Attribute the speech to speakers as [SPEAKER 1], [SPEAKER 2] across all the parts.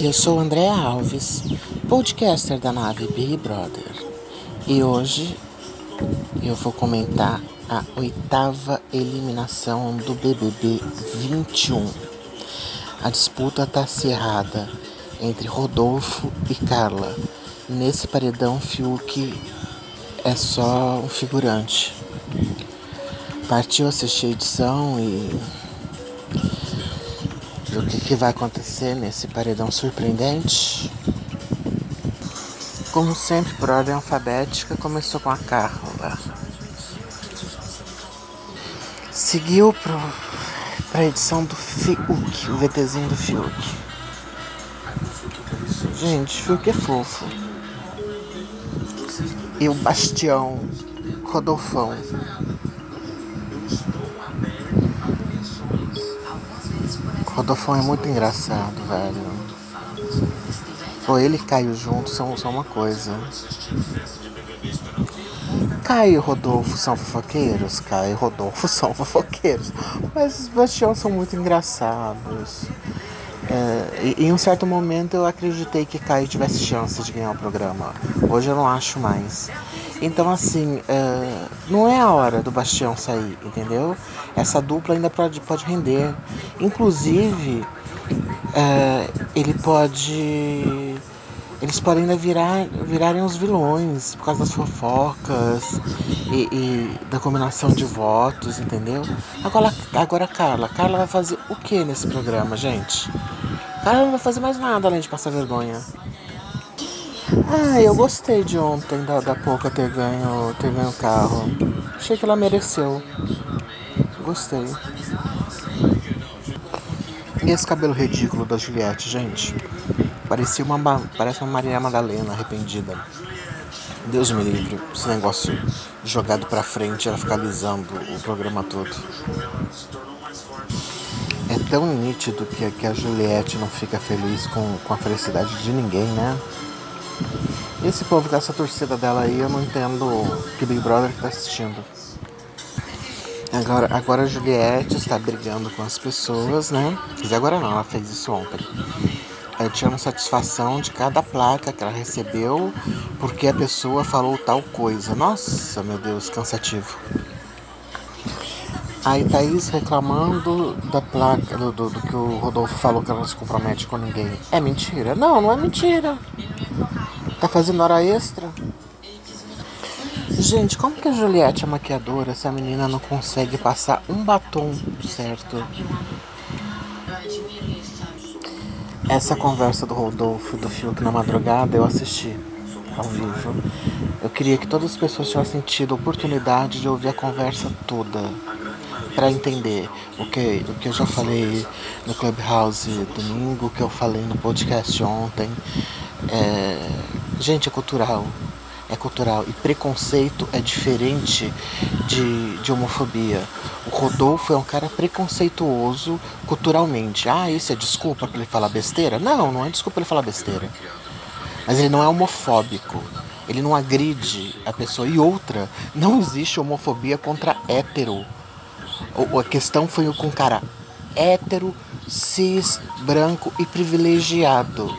[SPEAKER 1] Eu sou Andréa Alves, podcaster da nave Big Brother, e hoje eu vou comentar a oitava eliminação do BBB 21. A disputa está acirrada entre Rodolfo e Carla. Nesse paredão, Fiuk é só um figurante. Partiu assistir a edição e o que, que vai acontecer nesse paredão surpreendente. Como sempre, por ordem alfabética, começou com a Carla. Seguiu pro, pra edição do Fiuk, o VTzinho do Fiuk. Gente, Fiuk é fofo. E o Bastião, Rodolfão. Rodolfo é muito engraçado, velho. Pô, ele e Caio juntos são, são uma coisa. Caio e Rodolfo são fofoqueiros? Caio e Rodolfo são fofoqueiros. Mas os Bastião são muito engraçados. É, em um certo momento eu acreditei que Caio tivesse chance de ganhar o programa. Hoje eu não acho mais. Então, assim, é, não é a hora do Bastião sair, entendeu? Essa dupla ainda pode, pode render. Inclusive, é, ele pode. Eles podem ainda virar, virarem os vilões por causa das fofocas e, e da combinação de votos, entendeu? Agora, agora Carla. Carla vai fazer o que nesse programa, gente? Carla não vai fazer mais nada além de passar vergonha. Ah, eu gostei de ontem da, da Pouca ter ganho, ter ganho o carro. Achei que ela mereceu. Gostei. E esse cabelo ridículo da Juliette, gente? Parecia uma, parece uma Maria Madalena arrependida. Deus me livre, esse negócio jogado pra frente, ela ficar alisando o programa todo. É tão nítido que, que a Juliette não fica feliz com, com a felicidade de ninguém, né? Esse povo dessa torcida dela aí, eu não entendo que Big Brother que tá assistindo. Agora, agora a Juliette está brigando com as pessoas, né? Mas agora não, ela fez isso ontem. É, tirando satisfação de cada placa que ela recebeu, porque a pessoa falou tal coisa. Nossa, meu Deus, cansativo. Aí Thaís reclamando da placa, do, do, do que o Rodolfo falou que ela não se compromete com ninguém. É mentira? Não, não é mentira. Tá fazendo hora extra? Gente, como que a Juliette é maquiadora se a menina não consegue passar um batom certo? Essa conversa do Rodolfo do Fiuk na madrugada eu assisti ao vivo. Eu queria que todas as pessoas tivessem tido a oportunidade de ouvir a conversa toda para entender o que, o que eu já falei no Clubhouse domingo, o que eu falei no podcast ontem. É, Gente, é cultural. É cultural. E preconceito é diferente de, de homofobia. O Rodolfo é um cara preconceituoso culturalmente. Ah, isso é desculpa pra ele falar besteira? Não, não é desculpa pra ele falar besteira. Mas ele não é homofóbico. Ele não agride a pessoa. E outra, não existe homofobia contra hétero. A questão foi com cara hétero, cis, branco e privilegiado.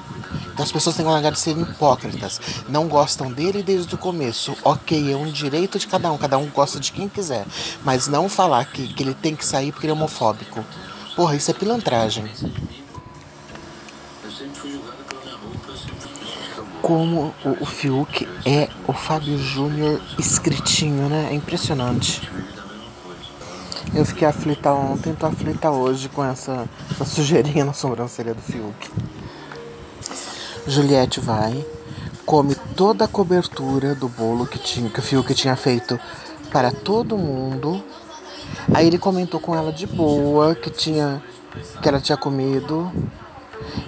[SPEAKER 1] Então as pessoas têm que largar de serem hipócritas. Não gostam dele desde o começo. Ok, é um direito de cada um. Cada um gosta de quem quiser. Mas não falar que, que ele tem que sair porque ele é homofóbico. Porra, isso é pilantragem. Como o, o Fiuk é o Fábio Júnior escritinho, né? É impressionante. Eu fiquei aflita ontem, tô aflita hoje com essa, essa sujeirinha na sobrancelha do Fiuk. Juliette vai, come toda a cobertura do bolo que, tinha, que o Fiuk tinha feito para todo mundo. Aí ele comentou com ela de boa que tinha que ela tinha comido.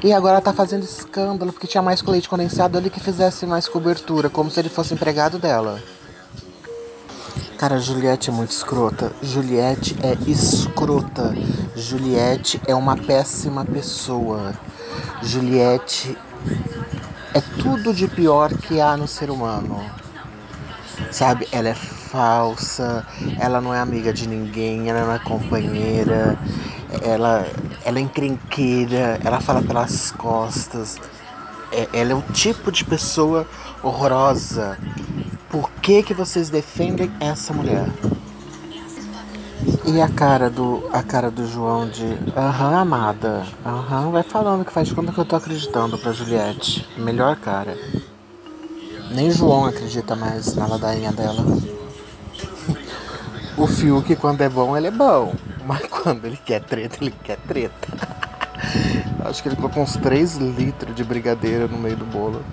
[SPEAKER 1] E agora tá fazendo escândalo porque tinha mais leite condensado ele que fizesse mais cobertura, como se ele fosse empregado dela. Cara, Juliette é muito escrota. Juliette é escrota. Juliette é uma péssima pessoa. Juliette é tudo de pior que há no ser humano. Sabe? Ela é falsa, ela não é amiga de ninguém, ela não é companheira, ela ela é encrenqueira, ela fala pelas costas. É, ela é o tipo de pessoa horrorosa. Por que, que vocês defendem essa mulher? E a cara do a cara do João de aham, amada. Aham, vai falando que faz conta que eu tô acreditando pra Juliette. Melhor cara. Nem João acredita mais na ladainha dela. o Fiuk, quando é bom, ele é bom. Mas quando ele quer treta, ele quer treta. Acho que ele colocou uns 3 litros de brigadeiro no meio do bolo.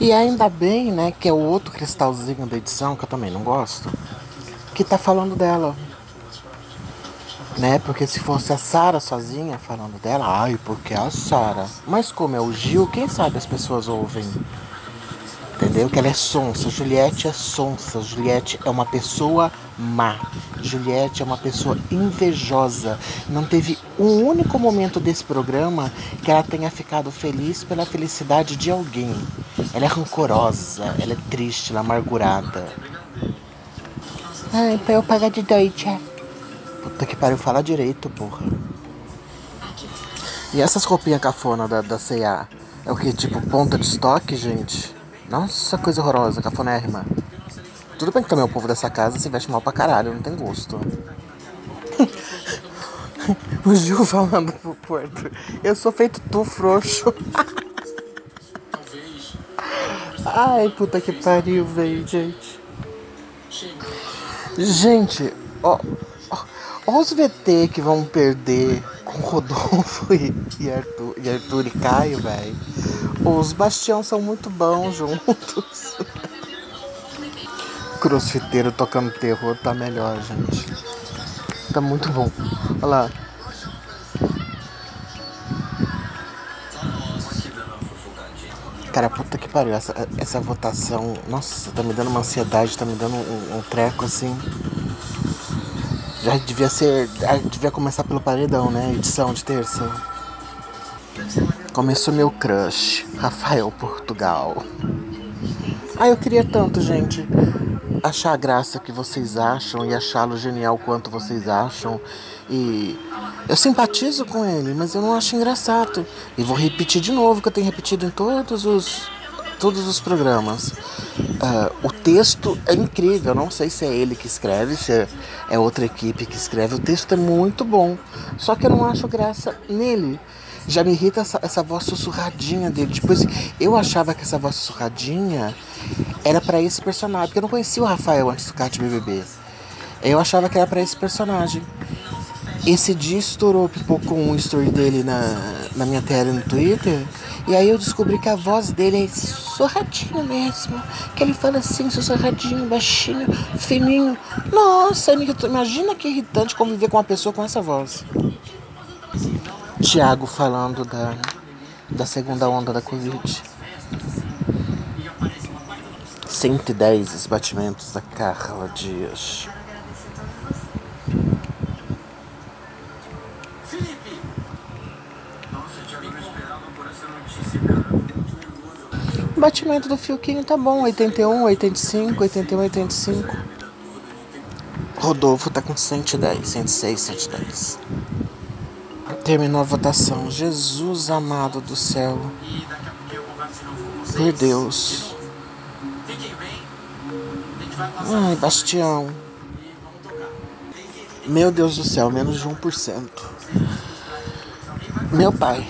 [SPEAKER 1] E ainda bem, né, que é o outro cristalzinho da edição, que eu também não gosto, que tá falando dela. Né? Porque se fosse a Sara sozinha falando dela, ai, porque é a Sara. Mas como é o Gil, quem sabe as pessoas ouvem. Entendeu? Que ela é sonsa. Juliette é sonsa. Juliette é uma pessoa má. Juliette é uma pessoa invejosa. Não teve um único momento desse programa que ela tenha ficado feliz pela felicidade de alguém. Ela é rancorosa, ela é triste, ela é amargurada. Ai, pra eu pagar de doida. Puta que pariu, fala direito, porra. E essas roupinhas cafona da, da C&A? É o que? Tipo ponta de estoque, gente? Nossa, coisa horrorosa, cafonérrima. Tudo bem que também o povo dessa casa se veste mal pra caralho, não tem gosto. o Gil falando pro Porto. Eu sou feito tu, frouxo. Ai, puta que pariu, velho, gente. Gente, ó, ó, ó, os VT que vão perder com Rodolfo e, e, Arthur, e Arthur e Caio, velho. Os Bastião são muito bons juntos. Crossfiteiro tocando terror tá melhor, gente. Tá muito bom. Olha lá. Cara, puta que pariu, essa, essa votação, nossa, tá me dando uma ansiedade, tá me dando um, um treco assim. Já devia ser. Devia começar pelo paredão, né? Edição de terça. Começou meu crush, Rafael Portugal. Ah, eu queria tanto, gente, achar a graça que vocês acham e achá-lo genial quanto vocês acham. E eu simpatizo com ele, mas eu não acho engraçado. E vou repetir de novo que eu tenho repetido em todos os todos os programas. Uh, o texto é incrível, eu não sei se é ele que escreve, se é, é outra equipe que escreve. O texto é muito bom, só que eu não acho graça nele. Já me irrita essa, essa voz sussurradinha dele. Depois eu achava que essa voz sussurradinha era para esse personagem, porque eu não conhecia o Rafael antes do Cat BBB. Eu achava que era para esse personagem. Esse dia estourou, pipocou um story dele na, na minha tela no Twitter. E aí eu descobri que a voz dele é sussurradinho mesmo. Que ele fala assim, sussurradinho, baixinho, fininho. Nossa, imagina que irritante conviver com uma pessoa com essa voz. Tiago falando da, da segunda onda da Covid. 110 batimentos da Carla Dias. batimento do fioquinho tá bom, 81, 85, 81, 85. Rodolfo tá com 110, 106, 110. Terminou a votação. Jesus amado do céu. Por Deus. Ai, Bastião. Meu Deus do céu, menos de 1%. Meu pai.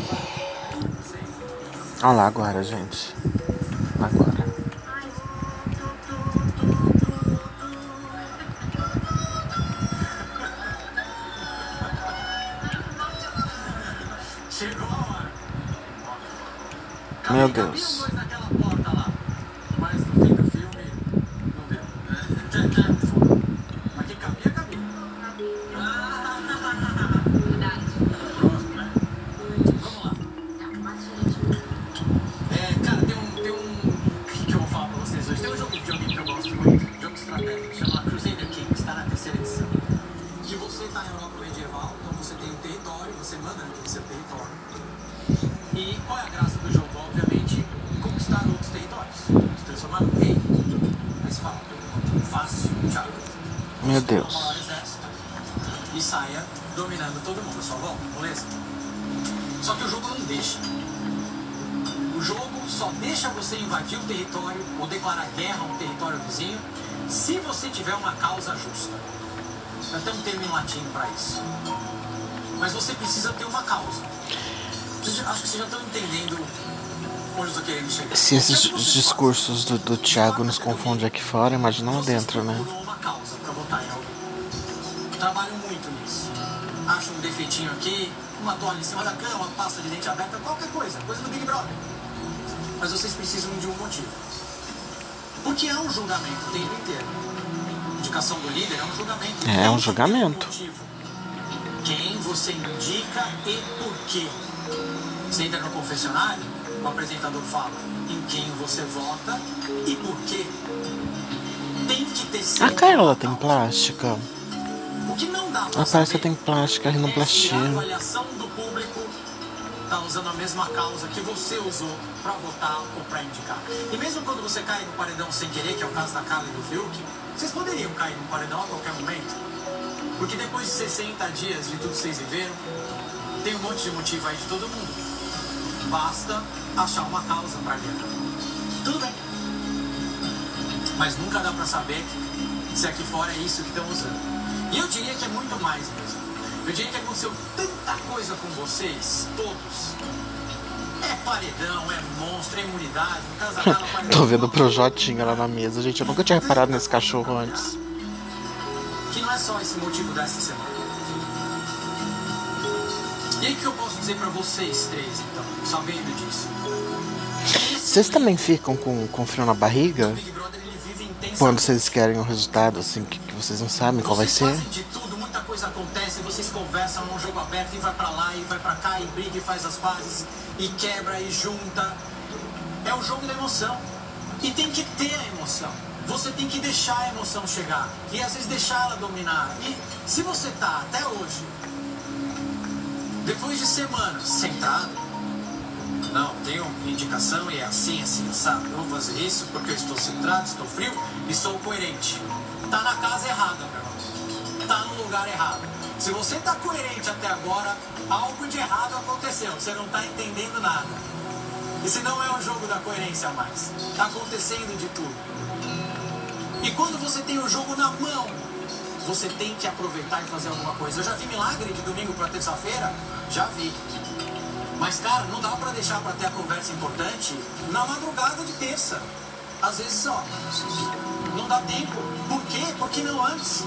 [SPEAKER 1] Olha lá agora, gente. Meu Deus. Meu Deus.
[SPEAKER 2] E saia dominando todo mundo, só volta, beleza? Só que o jogo não deixa. O jogo só deixa você invadir o território ou declarar guerra a um território vizinho se você tiver uma causa justa. Até um termo em latim para isso. Mas você precisa ter uma causa. Acho que vocês já estão entendendo
[SPEAKER 1] Se esses discursos do, do Thiago nos confundem aqui fora, imagina lá dentro, né?
[SPEAKER 2] Trabalho muito nisso. Acho um defeitinho aqui, uma toalha em cima da cama, uma pasta de dente aberta, qualquer coisa, coisa do Big Brother. Mas vocês precisam de um motivo. Porque é um julgamento o tempo inteiro. A indicação do líder é um julgamento.
[SPEAKER 1] É, é um julgamento.
[SPEAKER 2] Quem você indica e por quê. Você entra no confessionário, o apresentador fala em quem você vota e por quê. Tem que ter
[SPEAKER 1] A Carla tem plástica.
[SPEAKER 2] O que não dá pra
[SPEAKER 1] parece que tem plástica,
[SPEAKER 2] é se a
[SPEAKER 1] rinoplastia.
[SPEAKER 2] avaliação do público tá usando a mesma causa que você usou para votar ou para indicar. E mesmo quando você cai no paredão sem querer, que é o caso da Carla e do Fiuk, vocês poderiam cair no paredão a qualquer momento. Porque depois de 60 dias de tudo que vocês viveram, tem um monte de motivo aí de todo mundo. Basta achar uma causa para guerra. Tudo bem. Mas nunca dá para saber se aqui fora é isso que estão usando. E eu diria que é muito mais mesmo. Eu diria que aconteceu tanta coisa com vocês, todos. É paredão, é monstro, é imunidade. Carla, paredão.
[SPEAKER 1] Tô vendo o Projotinho lá na mesa, gente. Eu nunca tinha reparado nesse cachorro antes.
[SPEAKER 2] Que não é só esse motivo dessa semana. E aí que eu posso dizer pra vocês três, então, sabendo disso?
[SPEAKER 1] Vocês também ficam com, com frio na barriga? Quando vocês querem um resultado, assim, que, que vocês não sabem qual vai ser?
[SPEAKER 2] muita coisa acontece, vocês conversam num jogo aberto e vai pra lá e vai pra cá e briga e faz as pazes e quebra e junta. É o jogo da emoção. E tem que ter a emoção. Você tem que deixar a emoção chegar e às vezes deixar ela dominar. E se você tá até hoje, depois de semanas centrado, não, tenho indicação e é assim, assim, sabe? Eu vou fazer isso porque eu estou centrado, estou frio e sou coerente. Tá na casa errada, meu irmão. Tá no lugar errado. Se você tá coerente até agora, algo de errado aconteceu. Você não tá entendendo nada. Esse não é um jogo da coerência mais. Tá acontecendo de tudo. E quando você tem o jogo na mão, você tem que aproveitar e fazer alguma coisa. Eu já vi milagre de domingo para terça-feira? Já vi. Mas, cara, não dá pra deixar pra ter a conversa importante na madrugada de terça. Às vezes só. Não dá tempo. Por quê? Porque não antes.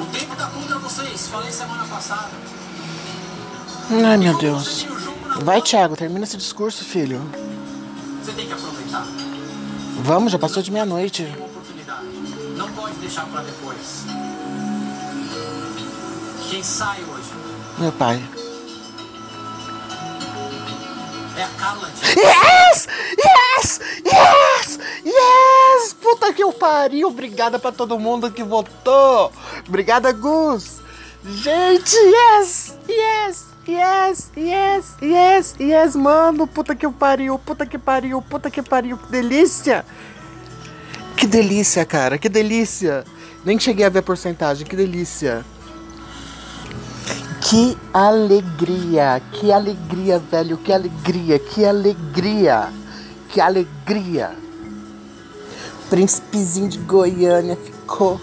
[SPEAKER 2] O tempo tá contra vocês. Falei semana passada.
[SPEAKER 1] Ai, meu Deus. Vai, Thiago, termina esse discurso, filho.
[SPEAKER 2] Você tem que aproveitar.
[SPEAKER 1] Vamos, já passou de meia-noite.
[SPEAKER 2] Não pode deixar pra depois. Quem sai hoje
[SPEAKER 1] Meu pai.
[SPEAKER 2] é a Carla Dias.
[SPEAKER 1] Yes! Yes! Yes! Yes! Puta que eu pariu! Obrigada pra todo mundo que votou! Obrigada, Gus! Gente, yes! Yes! Yes! Yes! Yes! Yes, mano! Puta que pariu! Puta que pariu! Puta que pariu! Que delícia! Que delícia, cara! Que delícia! Nem cheguei a ver a porcentagem, que delícia! Que alegria, que alegria, velho, que alegria, que alegria, que alegria. Príncipezinho de Goiânia ficou.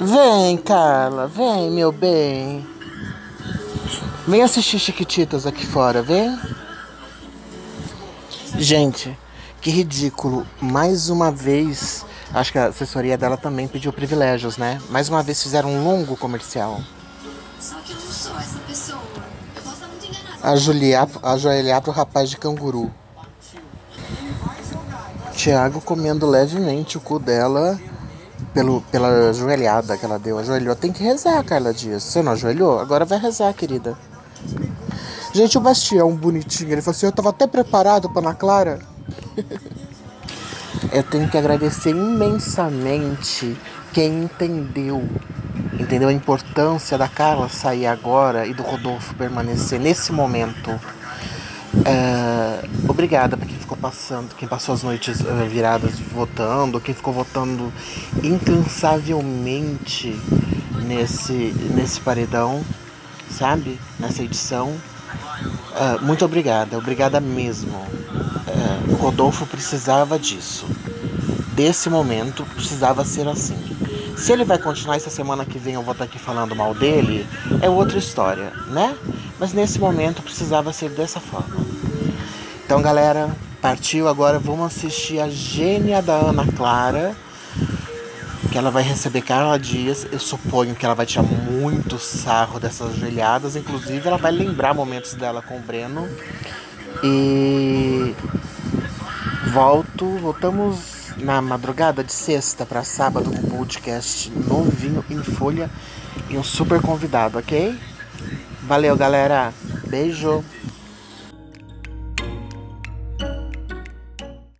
[SPEAKER 1] Vem, Carla, vem, meu bem. Vem assistir Chiquititas aqui fora, vem. Gente, que ridículo. Mais uma vez, acho que a assessoria dela também pediu privilégios, né? Mais uma vez fizeram um longo comercial. Ajoelhar, ajoelhar pro rapaz de canguru. Tiago comendo levemente o cu dela pelo, pela ajoelhada que ela deu. Ajoelhou. Tem que rezar, Carla Dias. Você não ajoelhou? Agora vai rezar, querida. Gente, o Bastião, bonitinho, ele falou assim: Eu tava até preparado pra Ana Clara. Eu tenho que agradecer imensamente quem entendeu. Entendeu a importância da Carla sair agora e do Rodolfo permanecer nesse momento. É, obrigada para quem ficou passando, quem passou as noites eh, viradas votando, quem ficou votando incansavelmente nesse, nesse paredão, sabe? Nessa edição. Uh, muito obrigada, obrigada mesmo. Uh, o Rodolfo precisava disso. Desse momento, precisava ser assim. Se ele vai continuar essa semana que vem, eu vou estar aqui falando mal dele, é outra história, né? Mas nesse momento precisava ser dessa forma. Então, galera, partiu agora. Vamos assistir a gênia da Ana Clara que ela vai receber Carla Dias. Eu suponho que ela vai tirar muito sarro dessas joelhadas. Inclusive, ela vai lembrar momentos dela com o Breno. E volto, voltamos na madrugada de sexta para sábado um podcast novinho em folha e um super convidado, ok? Valeu, galera. Beijo.